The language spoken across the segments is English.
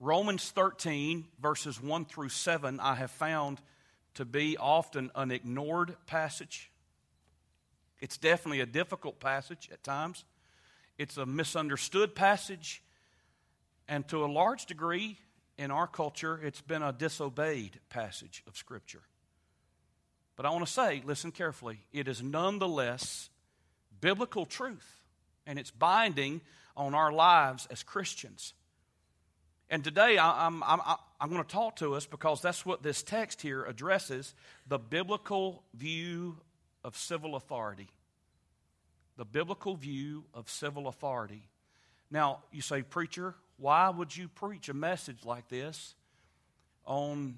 Romans 13, verses 1 through 7, I have found to be often an ignored passage. It's definitely a difficult passage at times. It's a misunderstood passage. And to a large degree, in our culture, it's been a disobeyed passage of Scripture. But I want to say, listen carefully, it is nonetheless biblical truth, and it's binding on our lives as Christians. And today I'm, I'm, I'm, going to talk to us because that's what this text here addresses the biblical view of civil authority. The biblical view of civil authority. Now, you say, Preacher, why would you preach a message like this on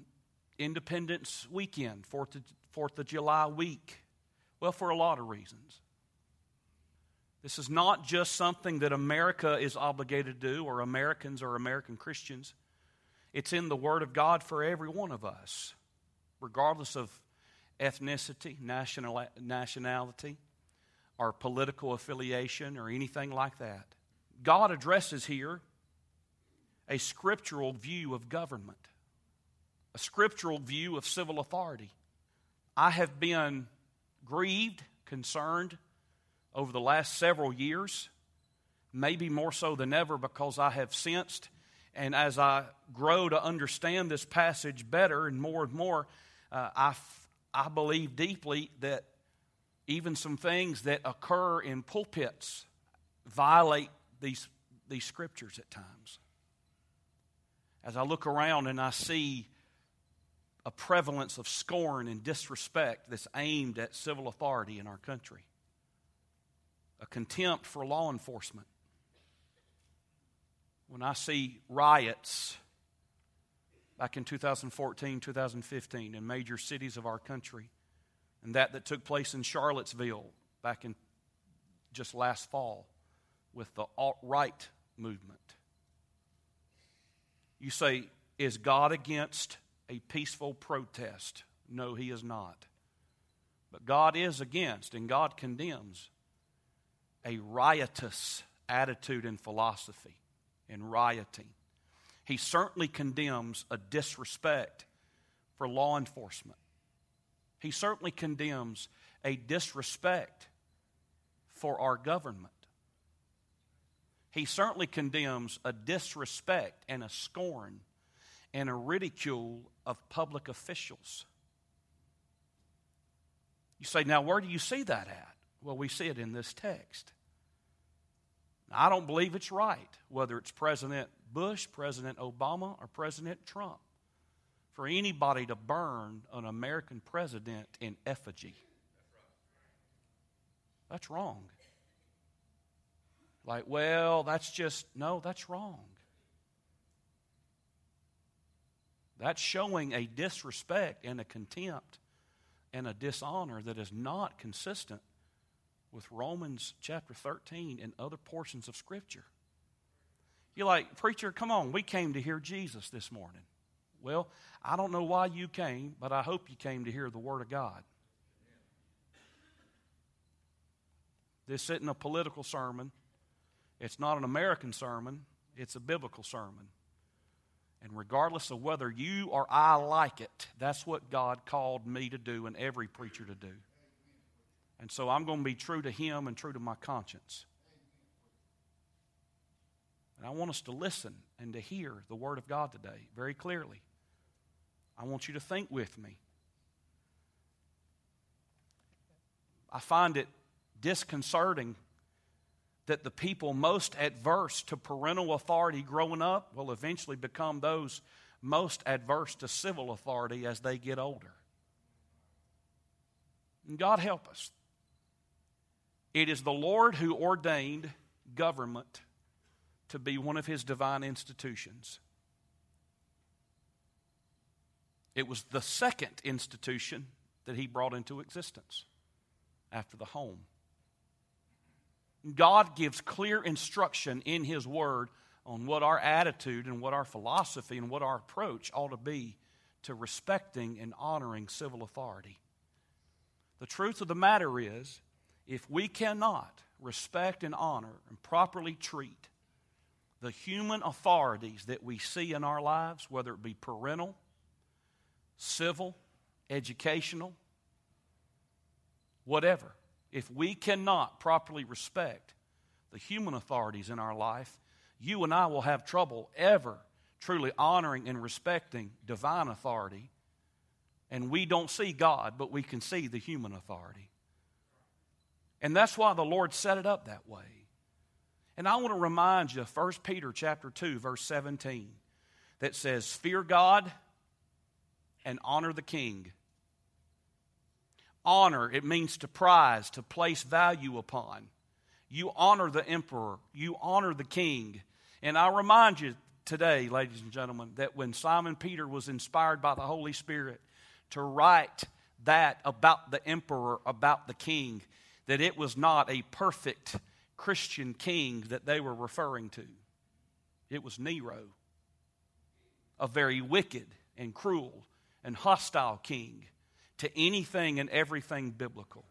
Independence weekend, 4th of, 4th of July week? Well, for a lot of reasons. This is not just something that America is obligated to do, or Americans or American Christians. It's in the Word of God for every one of us, regardless of ethnicity, national, nationality, or political affiliation, or anything like that. God addresses here a scriptural view of government, a scriptural view of civil authority. I have been grieved, concerned over the last several years, maybe more so than ever because I have sensed, and as I grow to understand this passage better and more and more, uh, I, f- I believe deeply that even some things that occur in pulpits violate these, these scriptures at times. As I look around and I see a prevalence of scorn and disrespect that's aimed at civil authority in our country, a contempt for law enforcement. When I see riots back in 2014, 2015 in major cities of our country, and that that took place in Charlottesville back in just last fall with the alt right movement. You say, is God against a peaceful protest? No, He is not. But God is against and God condemns a riotous attitude and philosophy in rioting. He certainly condemns a disrespect for law enforcement. He certainly condemns a disrespect for our government he certainly condemns a disrespect and a scorn and a ridicule of public officials. You say, now where do you see that at? Well, we see it in this text. I don't believe it's right, whether it's President Bush, President Obama, or President Trump, for anybody to burn an American president in effigy. That's wrong. Like, well, that's just, no, that's wrong. That's showing a disrespect and a contempt and a dishonor that is not consistent with Romans chapter 13 and other portions of Scripture. You're like, Preacher, come on, we came to hear Jesus this morning. Well, I don't know why you came, but I hope you came to hear the Word of God. This isn't a political sermon. It's not an American sermon, it's a biblical sermon. And regardless of whether you or I like it, that's what God called me to do and every preacher to do. And so I'm going to be true to Him and true to my conscience. And I want us to listen and to hear the Word of God today very clearly. I want you to think with me. I find it disconcerting that the people most adverse to parental authority growing up will eventually become those most adverse to civil authority as they get older. And God help us. It is the Lord who ordained government to be one of his divine institutions. It was the second institution that he brought into existence after the home. God gives clear instruction in His Word on what our attitude and what our philosophy and what our approach ought to be to respecting and honoring civil authority. The truth of the matter is, if we cannot respect and honor and properly treat the human authorities that we see in our lives, whether it be parental, civil, educational, whatever, if we cannot properly respect the human authorities in our life, you and I will have trouble ever truly honoring and respecting divine authority. And we don't see God, but we can see the human authority. And that's why the Lord set it up that way. And I want to remind you, of 1 Peter chapter 2, verse 17, that says, Fear God and honor the king. Honor, it means to prize, to place value upon. You honor the emperor, you honor the king. And I remind you today, ladies and gentlemen, that when Simon Peter was inspired by the Holy Spirit to write that about the emperor, about the king, that it was not a perfect Christian king that they were referring to. It was Nero, a very wicked and cruel and hostile king to anything and everything biblical.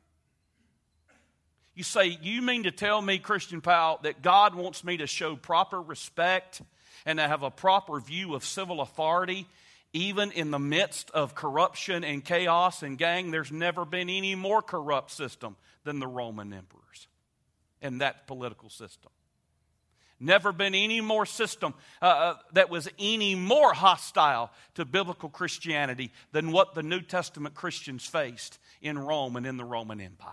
You say, You mean to tell me, Christian Powell, that God wants me to show proper respect and to have a proper view of civil authority, even in the midst of corruption and chaos and gang? There's never been any more corrupt system than the Roman emperors and that political system. Never been any more system uh, uh, that was any more hostile to biblical Christianity than what the New Testament Christians faced in Rome and in the Roman Empire.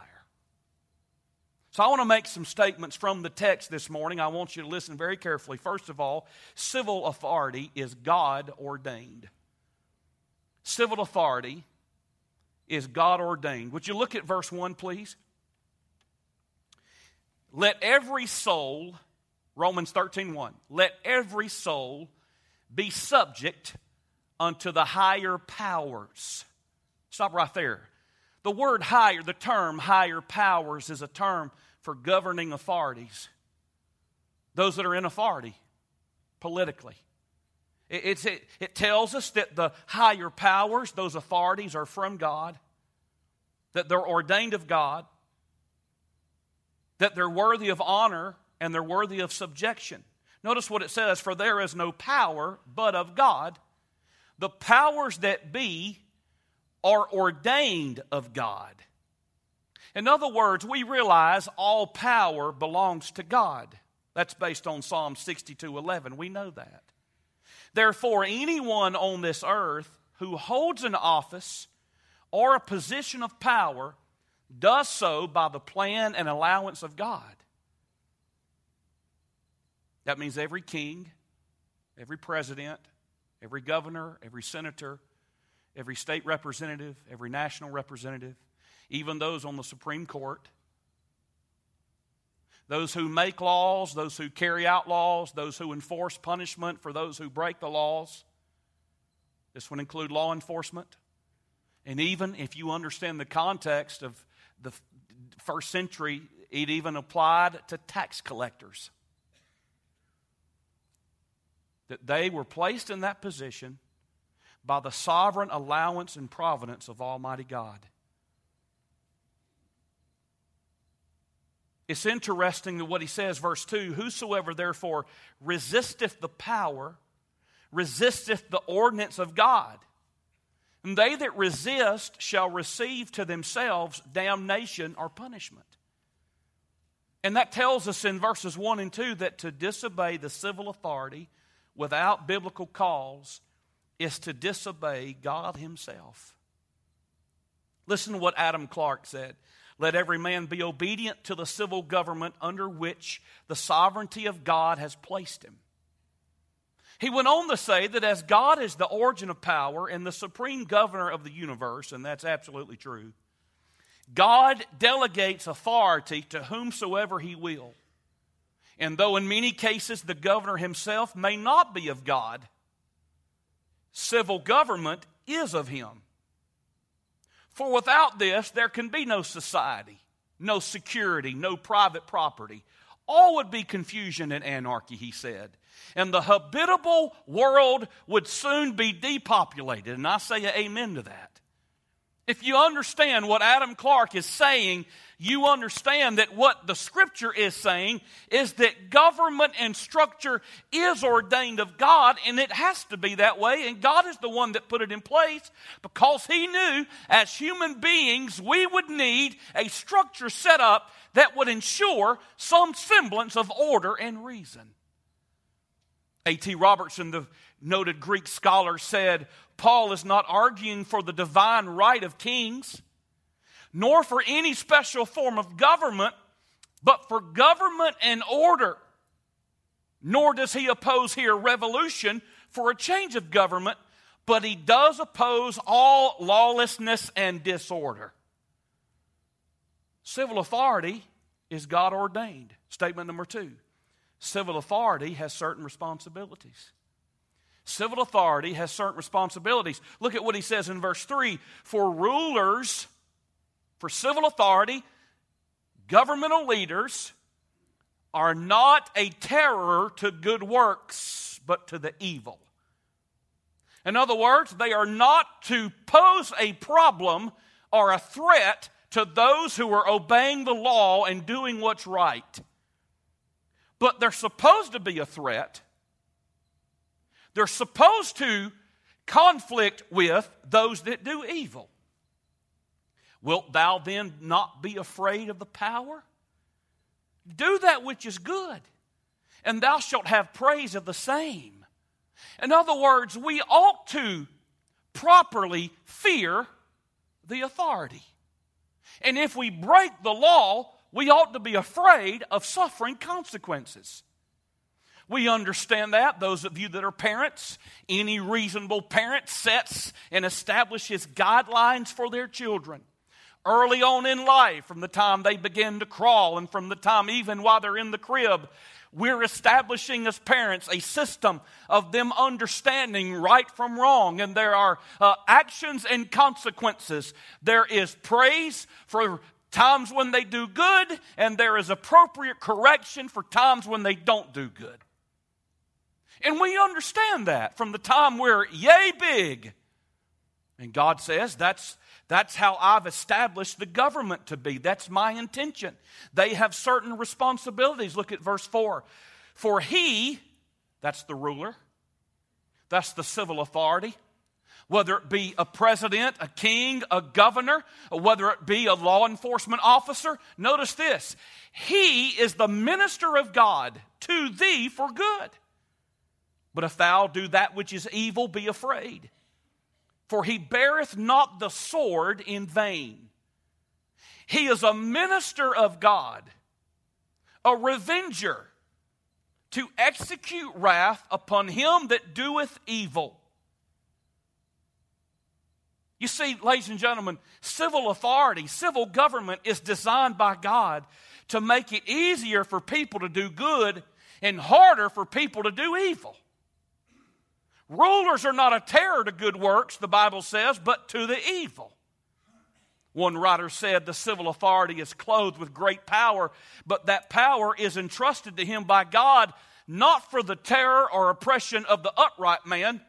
So I want to make some statements from the text this morning. I want you to listen very carefully. First of all, civil authority is God ordained. Civil authority is God ordained. Would you look at verse 1, please? Let every soul, Romans 13 1, let every soul be subject unto the higher powers. Stop right there. The word higher, the term higher powers, is a term for governing authorities, those that are in authority politically. It, it, it tells us that the higher powers, those authorities, are from God, that they're ordained of God, that they're worthy of honor and they're worthy of subjection. Notice what it says For there is no power but of God. The powers that be are ordained of God. In other words, we realize all power belongs to God. That's based on Psalm 62 11. We know that. Therefore, anyone on this earth who holds an office or a position of power does so by the plan and allowance of God. That means every king, every president, every governor, every senator, every state representative, every national representative, even those on the Supreme Court, those who make laws, those who carry out laws, those who enforce punishment for those who break the laws. This would include law enforcement. And even if you understand the context of the first century, it even applied to tax collectors. That they were placed in that position by the sovereign allowance and providence of Almighty God. It's interesting that what he says, verse 2 Whosoever therefore resisteth the power, resisteth the ordinance of God. And they that resist shall receive to themselves damnation or punishment. And that tells us in verses 1 and 2 that to disobey the civil authority without biblical cause is to disobey God Himself. Listen to what Adam Clarke said. Let every man be obedient to the civil government under which the sovereignty of God has placed him. He went on to say that as God is the origin of power and the supreme governor of the universe, and that's absolutely true, God delegates authority to whomsoever he will. And though in many cases the governor himself may not be of God, civil government is of him. For without this, there can be no society, no security, no private property. All would be confusion and anarchy, he said. And the habitable world would soon be depopulated. And I say amen to that. If you understand what Adam Clarke is saying, you understand that what the scripture is saying is that government and structure is ordained of God, and it has to be that way. And God is the one that put it in place because He knew as human beings we would need a structure set up that would ensure some semblance of order and reason. A.T. Robertson, the noted Greek scholar, said Paul is not arguing for the divine right of kings, nor for any special form of government, but for government and order. Nor does he oppose here revolution for a change of government, but he does oppose all lawlessness and disorder. Civil authority is God ordained. Statement number two civil authority has certain responsibilities. Civil authority has certain responsibilities. Look at what he says in verse 3 For rulers, for civil authority, governmental leaders are not a terror to good works, but to the evil. In other words, they are not to pose a problem or a threat to those who are obeying the law and doing what's right. But they're supposed to be a threat they're supposed to conflict with those that do evil. Wilt thou then not be afraid of the power? Do that which is good, and thou shalt have praise of the same. In other words, we ought to properly fear the authority. And if we break the law, we ought to be afraid of suffering consequences. We understand that. Those of you that are parents, any reasonable parent sets and establishes guidelines for their children. Early on in life, from the time they begin to crawl and from the time even while they're in the crib, we're establishing as parents a system of them understanding right from wrong. And there are uh, actions and consequences. There is praise for times when they do good, and there is appropriate correction for times when they don't do good. And we understand that from the time we're yay big. And God says, that's, that's how I've established the government to be. That's my intention. They have certain responsibilities. Look at verse 4. For he, that's the ruler, that's the civil authority, whether it be a president, a king, a governor, or whether it be a law enforcement officer, notice this. He is the minister of God to thee for good. But if thou do that which is evil, be afraid. For he beareth not the sword in vain. He is a minister of God, a revenger, to execute wrath upon him that doeth evil. You see, ladies and gentlemen, civil authority, civil government is designed by God to make it easier for people to do good and harder for people to do evil. Rulers are not a terror to good works, the Bible says, but to the evil. One writer said the civil authority is clothed with great power, but that power is entrusted to him by God not for the terror or oppression of the upright man,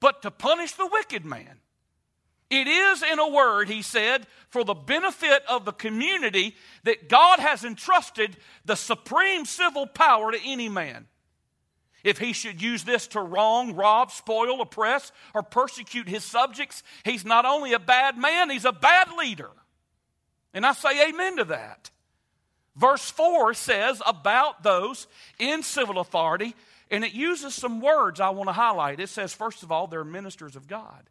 but to punish the wicked man. It is, in a word, he said, for the benefit of the community that God has entrusted the supreme civil power to any man. If he should use this to wrong, rob, spoil, oppress, or persecute his subjects, he's not only a bad man, he's a bad leader. And I say amen to that. Verse 4 says about those in civil authority, and it uses some words I want to highlight. It says, first of all, they're ministers of God.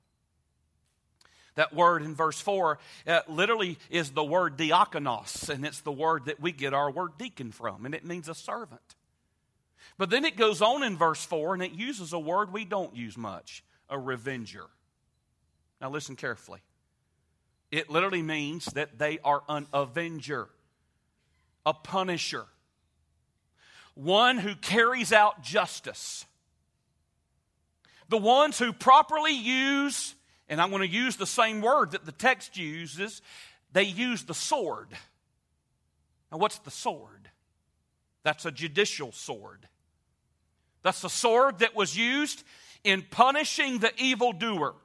That word in verse 4 uh, literally is the word diakonos, and it's the word that we get our word deacon from, and it means a servant. But then it goes on in verse 4 and it uses a word we don't use much a revenger. Now listen carefully. It literally means that they are an avenger, a punisher, one who carries out justice. The ones who properly use, and I'm going to use the same word that the text uses, they use the sword. Now, what's the sword? That's a judicial sword. That's the sword that was used in punishing the evildoer.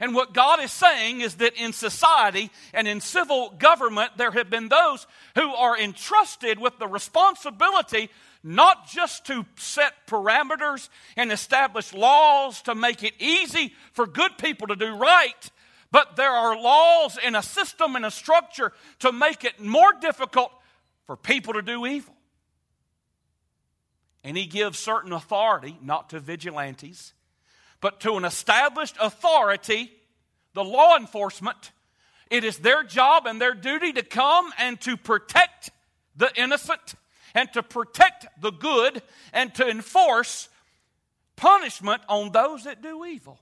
And what God is saying is that in society and in civil government, there have been those who are entrusted with the responsibility not just to set parameters and establish laws to make it easy for good people to do right, but there are laws and a system and a structure to make it more difficult for people to do evil. And he gives certain authority, not to vigilantes, but to an established authority, the law enforcement. It is their job and their duty to come and to protect the innocent and to protect the good and to enforce punishment on those that do evil.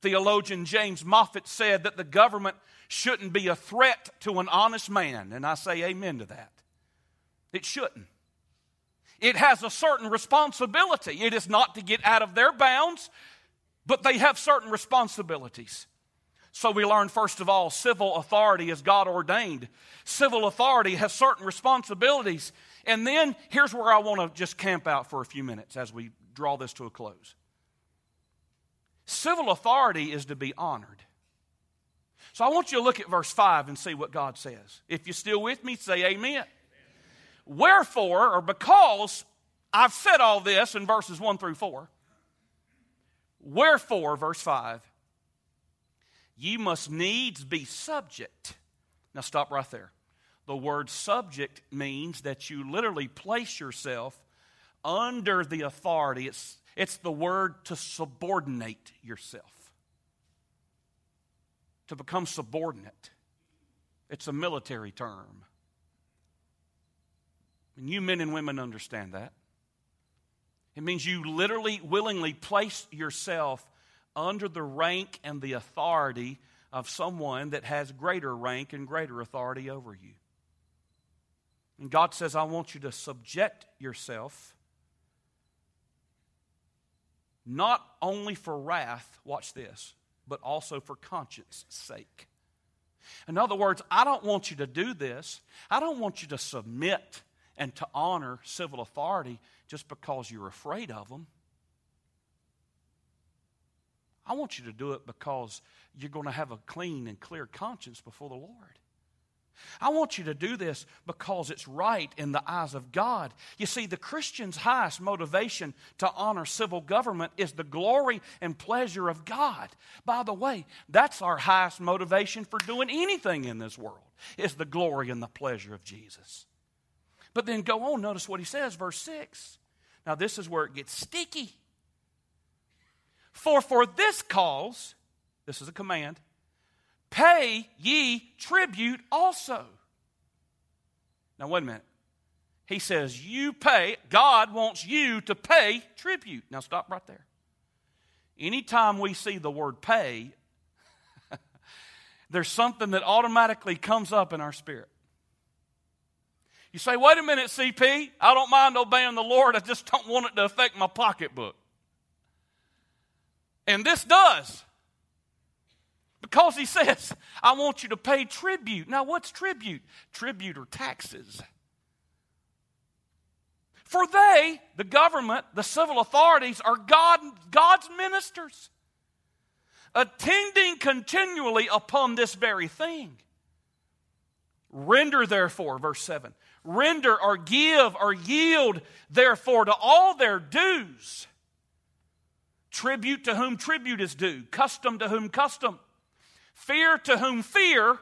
Theologian James Moffatt said that the government shouldn't be a threat to an honest man, and I say amen to that. It shouldn't. It has a certain responsibility. It is not to get out of their bounds, but they have certain responsibilities. So we learn, first of all, civil authority is God ordained. Civil authority has certain responsibilities. And then here's where I want to just camp out for a few minutes as we draw this to a close. Civil authority is to be honored. So I want you to look at verse 5 and see what God says. If you're still with me, say amen. Wherefore, or because I've said all this in verses 1 through 4, wherefore, verse 5, ye must needs be subject. Now stop right there. The word subject means that you literally place yourself under the authority. It's, it's the word to subordinate yourself, to become subordinate. It's a military term. And you men and women understand that. It means you literally, willingly place yourself under the rank and the authority of someone that has greater rank and greater authority over you. And God says, I want you to subject yourself not only for wrath, watch this, but also for conscience sake. In other words, I don't want you to do this. I don't want you to submit and to honor civil authority just because you're afraid of them. I want you to do it because you're going to have a clean and clear conscience before the Lord. I want you to do this because it's right in the eyes of God. You see, the Christian's highest motivation to honor civil government is the glory and pleasure of God. By the way, that's our highest motivation for doing anything in this world, is the glory and the pleasure of Jesus. But then go on, notice what he says, verse 6. Now, this is where it gets sticky. For for this cause, this is a command, pay ye tribute also. Now, wait a minute. He says, You pay, God wants you to pay tribute. Now, stop right there. Anytime we see the word pay, there's something that automatically comes up in our spirit. You say, wait a minute, CP, I don't mind obeying the Lord, I just don't want it to affect my pocketbook. And this does. Because he says, I want you to pay tribute. Now, what's tribute? Tribute or taxes. For they, the government, the civil authorities, are God, God's ministers, attending continually upon this very thing. Render, therefore, verse 7 render or give or yield, therefore, to all their dues. Tribute to whom tribute is due, custom to whom custom, fear to whom fear,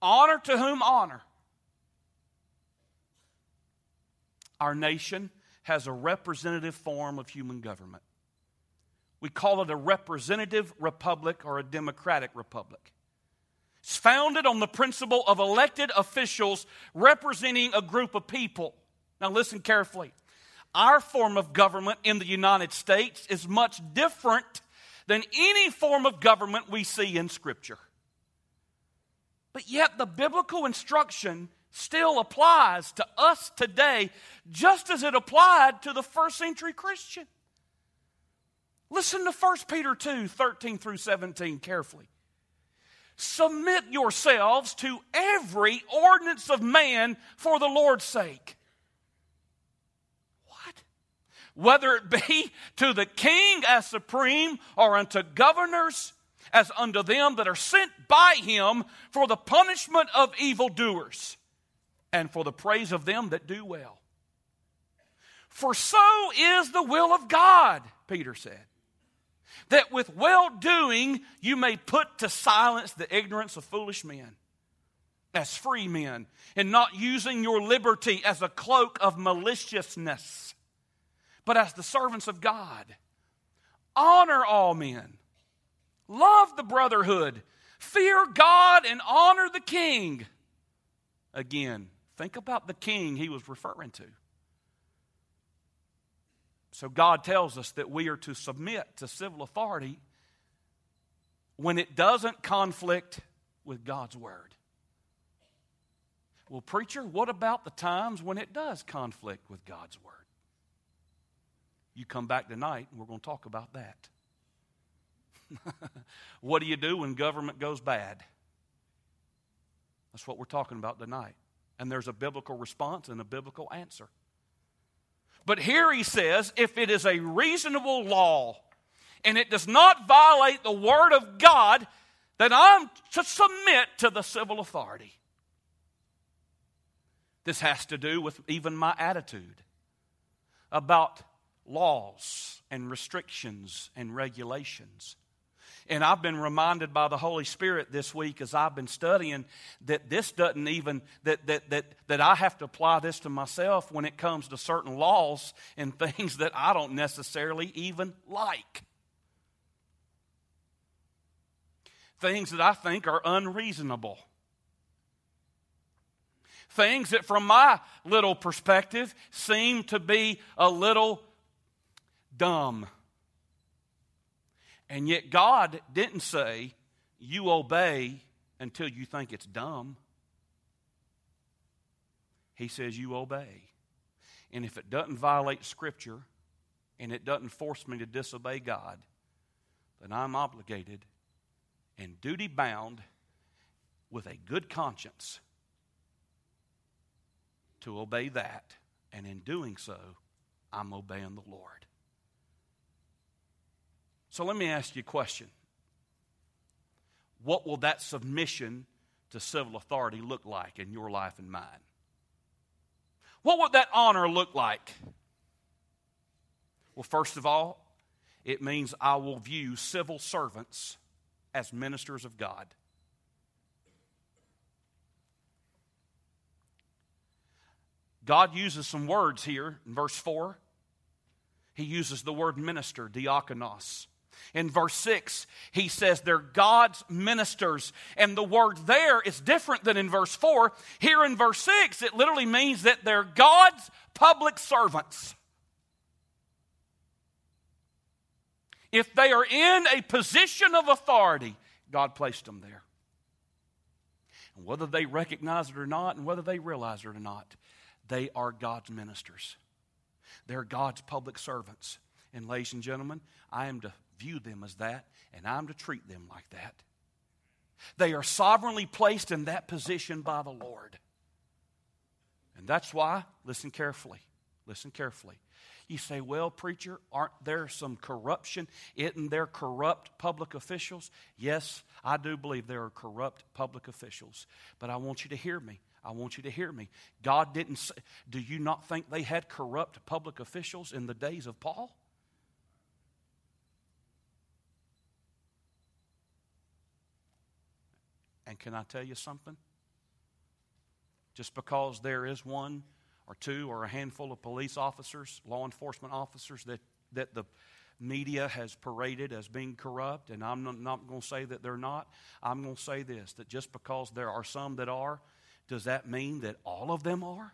honor to whom honor. Our nation has a representative form of human government. We call it a representative republic or a democratic republic. It's founded on the principle of elected officials representing a group of people. Now, listen carefully. Our form of government in the United States is much different than any form of government we see in Scripture. But yet, the biblical instruction still applies to us today, just as it applied to the first century Christian. Listen to 1 Peter 2 13 through 17 carefully. Submit yourselves to every ordinance of man for the Lord's sake. What? whether it be to the king as supreme or unto governors as unto them that are sent by him for the punishment of evildoers and for the praise of them that do well. For so is the will of God, Peter said, that with well doing you may put to silence the ignorance of foolish men, as free men, and not using your liberty as a cloak of maliciousness, but as the servants of God. Honor all men, love the brotherhood, fear God, and honor the king. Again, think about the king he was referring to. So God tells us that we are to submit to civil authority when it doesn't conflict with God's word. Well, preacher, what about the times when it does conflict with God's word? You come back tonight and we're going to talk about that. what do you do when government goes bad? That's what we're talking about tonight. And there's a biblical response and a biblical answer. But here he says if it is a reasonable law and it does not violate the Word of God, then I'm to submit to the civil authority. This has to do with even my attitude about laws and restrictions and regulations. And I've been reminded by the Holy Spirit this week as I've been studying that this doesn't even, that, that, that, that I have to apply this to myself when it comes to certain laws and things that I don't necessarily even like. Things that I think are unreasonable. Things that, from my little perspective, seem to be a little dumb. And yet, God didn't say, you obey until you think it's dumb. He says, you obey. And if it doesn't violate Scripture and it doesn't force me to disobey God, then I'm obligated and duty bound with a good conscience to obey that. And in doing so, I'm obeying the Lord. So let me ask you a question. What will that submission to civil authority look like in your life and mine? What would that honor look like? Well, first of all, it means I will view civil servants as ministers of God. God uses some words here in verse 4. He uses the word minister, diakonos. In verse 6, he says they're God's ministers. And the word there is different than in verse 4. Here in verse 6, it literally means that they're God's public servants. If they are in a position of authority, God placed them there. And whether they recognize it or not, and whether they realize it or not, they are God's ministers. They're God's public servants. And, ladies and gentlemen, I am to view them as that, and I'm to treat them like that. They are sovereignly placed in that position by the Lord. And that's why, listen carefully, listen carefully. You say, well, preacher, aren't there some corruption? Isn't there corrupt public officials? Yes, I do believe there are corrupt public officials. But I want you to hear me. I want you to hear me. God didn't say, do you not think they had corrupt public officials in the days of Paul? And can I tell you something? Just because there is one or two or a handful of police officers, law enforcement officers that, that the media has paraded as being corrupt, and I'm not, not going to say that they're not, I'm going to say this that just because there are some that are, does that mean that all of them are?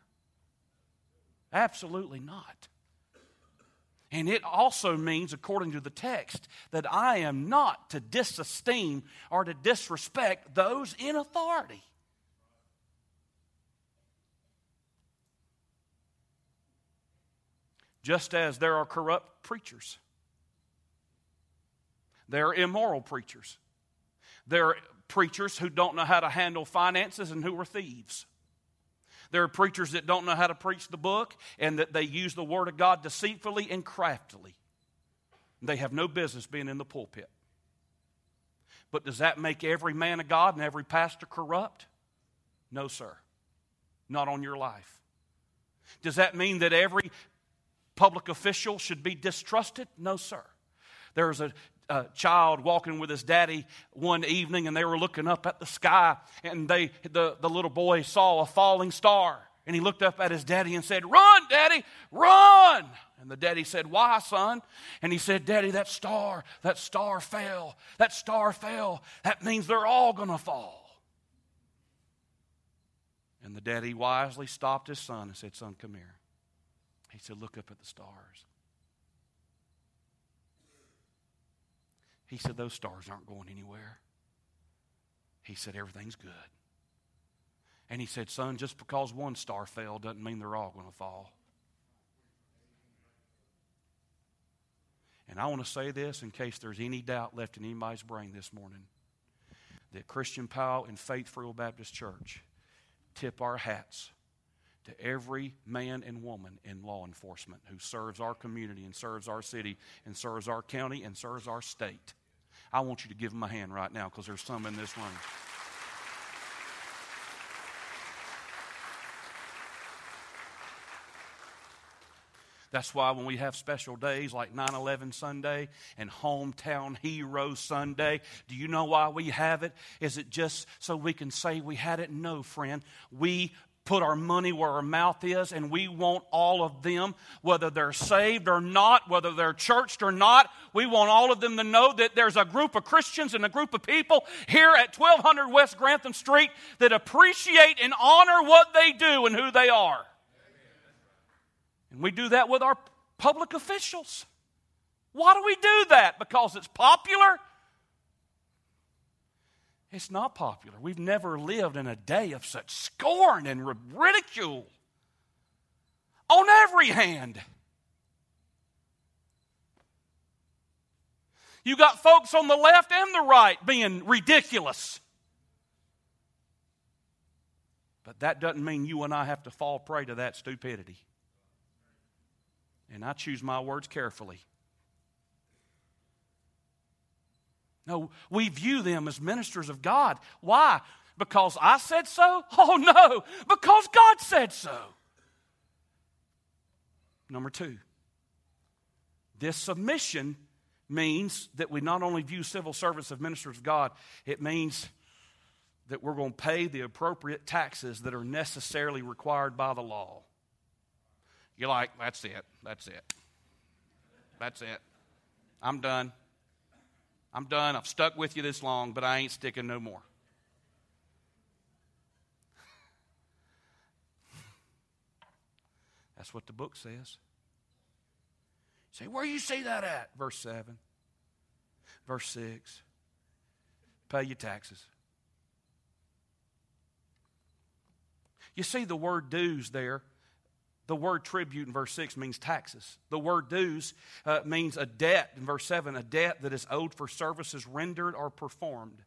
Absolutely not. And it also means, according to the text, that I am not to disesteem or to disrespect those in authority. Just as there are corrupt preachers, there are immoral preachers, there are preachers who don't know how to handle finances and who are thieves. There are preachers that don't know how to preach the book and that they use the Word of God deceitfully and craftily. They have no business being in the pulpit. But does that make every man of God and every pastor corrupt? No, sir. Not on your life. Does that mean that every public official should be distrusted? No, sir. There's a, a, child walking with his daddy one evening, and they were looking up at the sky, and they, the, the little boy saw a falling star. And he looked up at his daddy and said, Run, daddy, run! And the daddy said, Why, son? And he said, Daddy, that star, that star fell. That star fell. That means they're all going to fall. And the daddy wisely stopped his son and said, Son, come here. He said, Look up at the stars. He said, Those stars aren't going anywhere. He said, Everything's good. And he said, Son, just because one star fell doesn't mean they're all going to fall. And I want to say this in case there's any doubt left in anybody's brain this morning that Christian Powell and Faith Free Baptist Church tip our hats to every man and woman in law enforcement who serves our community and serves our city and serves our county and serves our state. I want you to give them a hand right now because there's some in this room. That's why when we have special days like 9 11 Sunday and Hometown Hero Sunday, do you know why we have it? Is it just so we can say we had it? No, friend. We put our money where our mouth is, and we want all of them, whether they're saved or not, whether they're churched or not, we want all of them to know that there's a group of Christians and a group of people here at 1200 West Grantham Street that appreciate and honor what they do and who they are. And we do that with our public officials. Why do we do that? Because it's popular? It's not popular. We've never lived in a day of such scorn and ridicule on every hand. You got folks on the left and the right being ridiculous. But that doesn't mean you and I have to fall prey to that stupidity. And I choose my words carefully. No, we view them as ministers of God. Why? Because I said so? Oh, no, because God said so. Number two, this submission means that we not only view civil service as ministers of God, it means that we're going to pay the appropriate taxes that are necessarily required by the law. You're like, that's it. That's it. That's it. I'm done. I'm done. I've stuck with you this long, but I ain't sticking no more. That's what the book says. Say, where you see that at? Verse 7. Verse 6. Pay your taxes. You see the word dues there the word tribute in verse 6 means taxes. The word dues uh, means a debt in verse 7, a debt that is owed for services rendered or performed.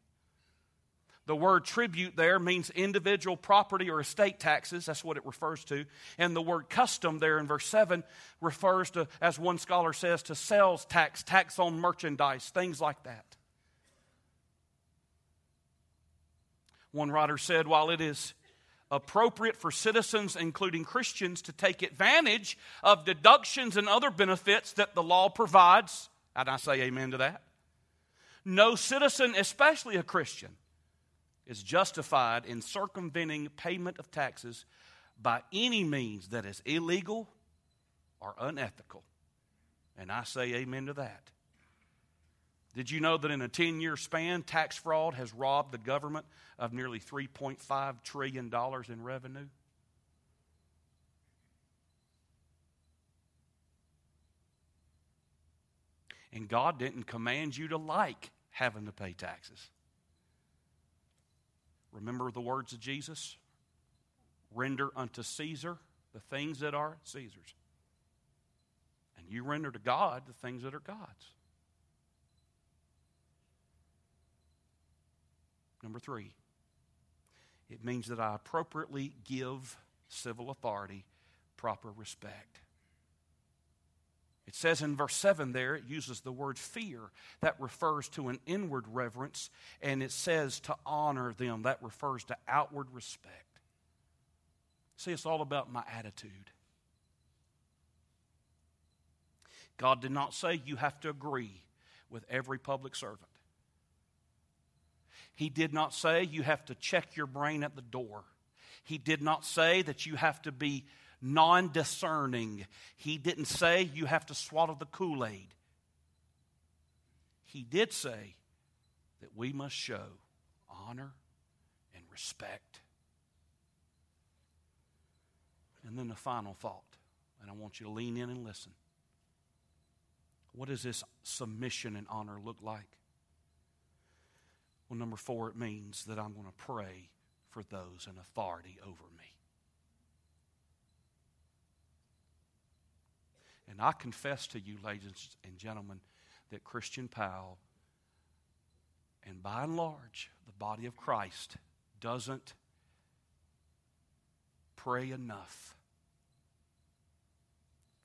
The word tribute there means individual property or estate taxes. That's what it refers to. And the word custom there in verse 7 refers to, as one scholar says, to sales tax, tax on merchandise, things like that. One writer said, while it is appropriate for citizens, including Christians, to take advantage of deductions and other benefits that the law provides. And I say amen to that. No citizen, especially a Christian, is justified in circumventing payment of taxes by any means that is illegal or unethical. And I say amen to that. Did you know that in a 10 year span, tax fraud has robbed the government of nearly $3.5 trillion in revenue? And God didn't command you to like having to pay taxes. Remember the words of Jesus? Render unto Caesar the things that are Caesar's. And you render to God the things that are God's. Number three, it means that I appropriately give civil authority proper respect. It says in verse 7 there, it uses the word fear. That refers to an inward reverence, and it says to honor them. That refers to outward respect. See, it's all about my attitude. God did not say you have to agree with every public servant. He did not say you have to check your brain at the door. He did not say that you have to be non discerning. He didn't say you have to swallow the Kool Aid. He did say that we must show honor and respect. And then the final thought, and I want you to lean in and listen. What does this submission and honor look like? Well, number four, it means that I'm going to pray for those in authority over me. And I confess to you, ladies and gentlemen, that Christian Powell, and by and large, the body of Christ, doesn't pray enough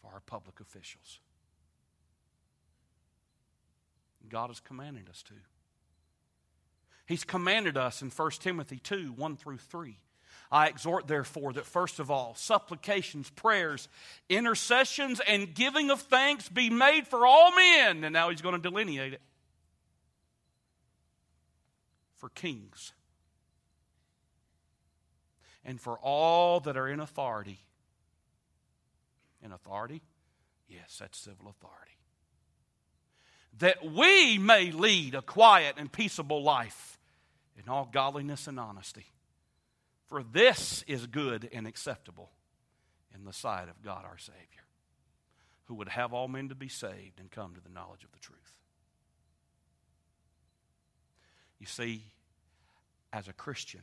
for our public officials. God has commanded us to. He's commanded us in 1 Timothy 2 1 through 3 I exhort, therefore, that first of all, supplications, prayers, intercessions, and giving of thanks be made for all men. And now he's going to delineate it for kings and for all that are in authority. In authority? Yes, that's civil authority. That we may lead a quiet and peaceable life in all godliness and honesty. For this is good and acceptable in the sight of God our Savior, who would have all men to be saved and come to the knowledge of the truth. You see, as a Christian,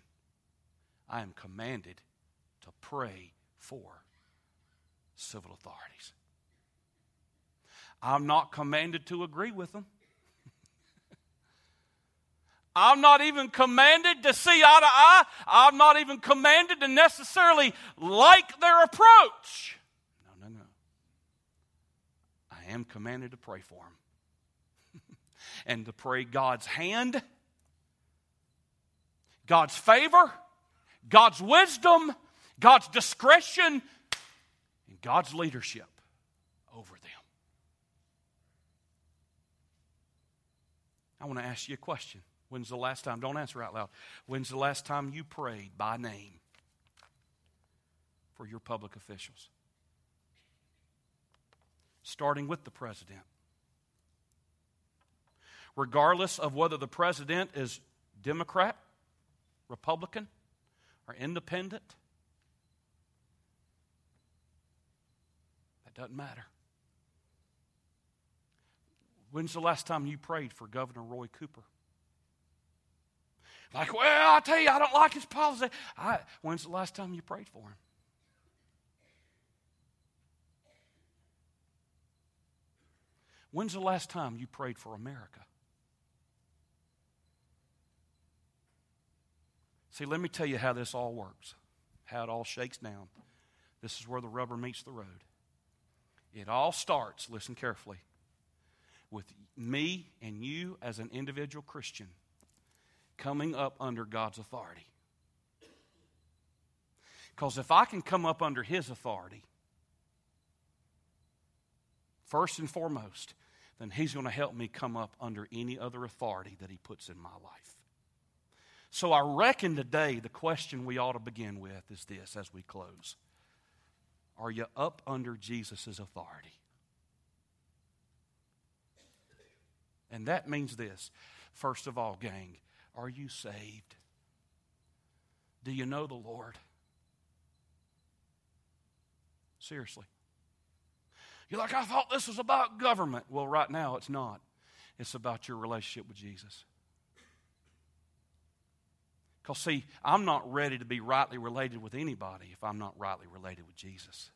I am commanded to pray for civil authorities. I'm not commanded to agree with them. I'm not even commanded to see eye to eye. I'm not even commanded to necessarily like their approach. No, no, no. I am commanded to pray for them and to pray God's hand, God's favor, God's wisdom, God's discretion, and God's leadership over them. I want to ask you a question. When's the last time? Don't answer out loud. When's the last time you prayed by name for your public officials? Starting with the president. Regardless of whether the president is Democrat, Republican, or independent, that doesn't matter. When's the last time you prayed for Governor Roy Cooper? Like, well, I tell you, I don't like his policy. I, when's the last time you prayed for him? When's the last time you prayed for America? See, let me tell you how this all works, how it all shakes down. This is where the rubber meets the road. It all starts, listen carefully, with me and you as an individual Christian coming up under God's authority. Because if I can come up under His authority, first and foremost, then He's going to help me come up under any other authority that He puts in my life. So I reckon today the question we ought to begin with is this as we close Are you up under Jesus' authority? And that means this. First of all, gang, are you saved? Do you know the Lord? Seriously. You're like, I thought this was about government. Well, right now it's not. It's about your relationship with Jesus. Because, see, I'm not ready to be rightly related with anybody if I'm not rightly related with Jesus.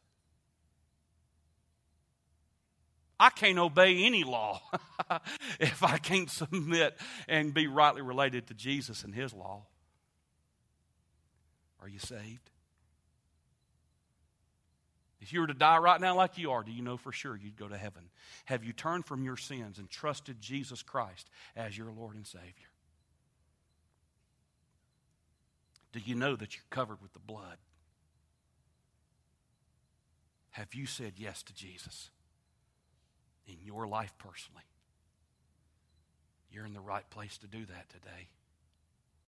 I can't obey any law if I can't submit and be rightly related to Jesus and His law. Are you saved? If you were to die right now like you are, do you know for sure you'd go to heaven? Have you turned from your sins and trusted Jesus Christ as your Lord and Savior? Do you know that you're covered with the blood? Have you said yes to Jesus in your life personally? You're in the right place to do that today.